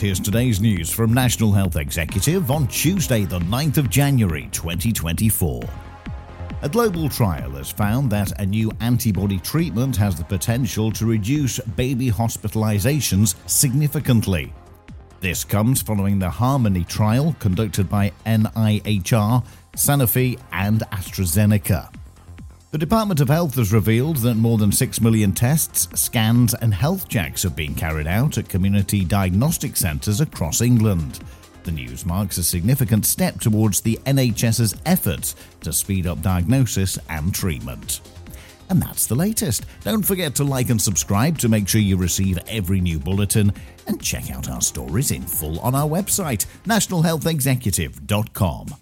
here's today's news from National Health Executive on Tuesday, the 9th of January 2024. A global trial has found that a new antibody treatment has the potential to reduce baby hospitalizations significantly. This comes following the Harmony trial conducted by NIHR, Sanofi, and AstraZeneca. The Department of Health has revealed that more than 6 million tests, scans, and health checks have been carried out at community diagnostic centres across England. The news marks a significant step towards the NHS's efforts to speed up diagnosis and treatment. And that's the latest. Don't forget to like and subscribe to make sure you receive every new bulletin and check out our stories in full on our website, nationalhealthexecutive.com.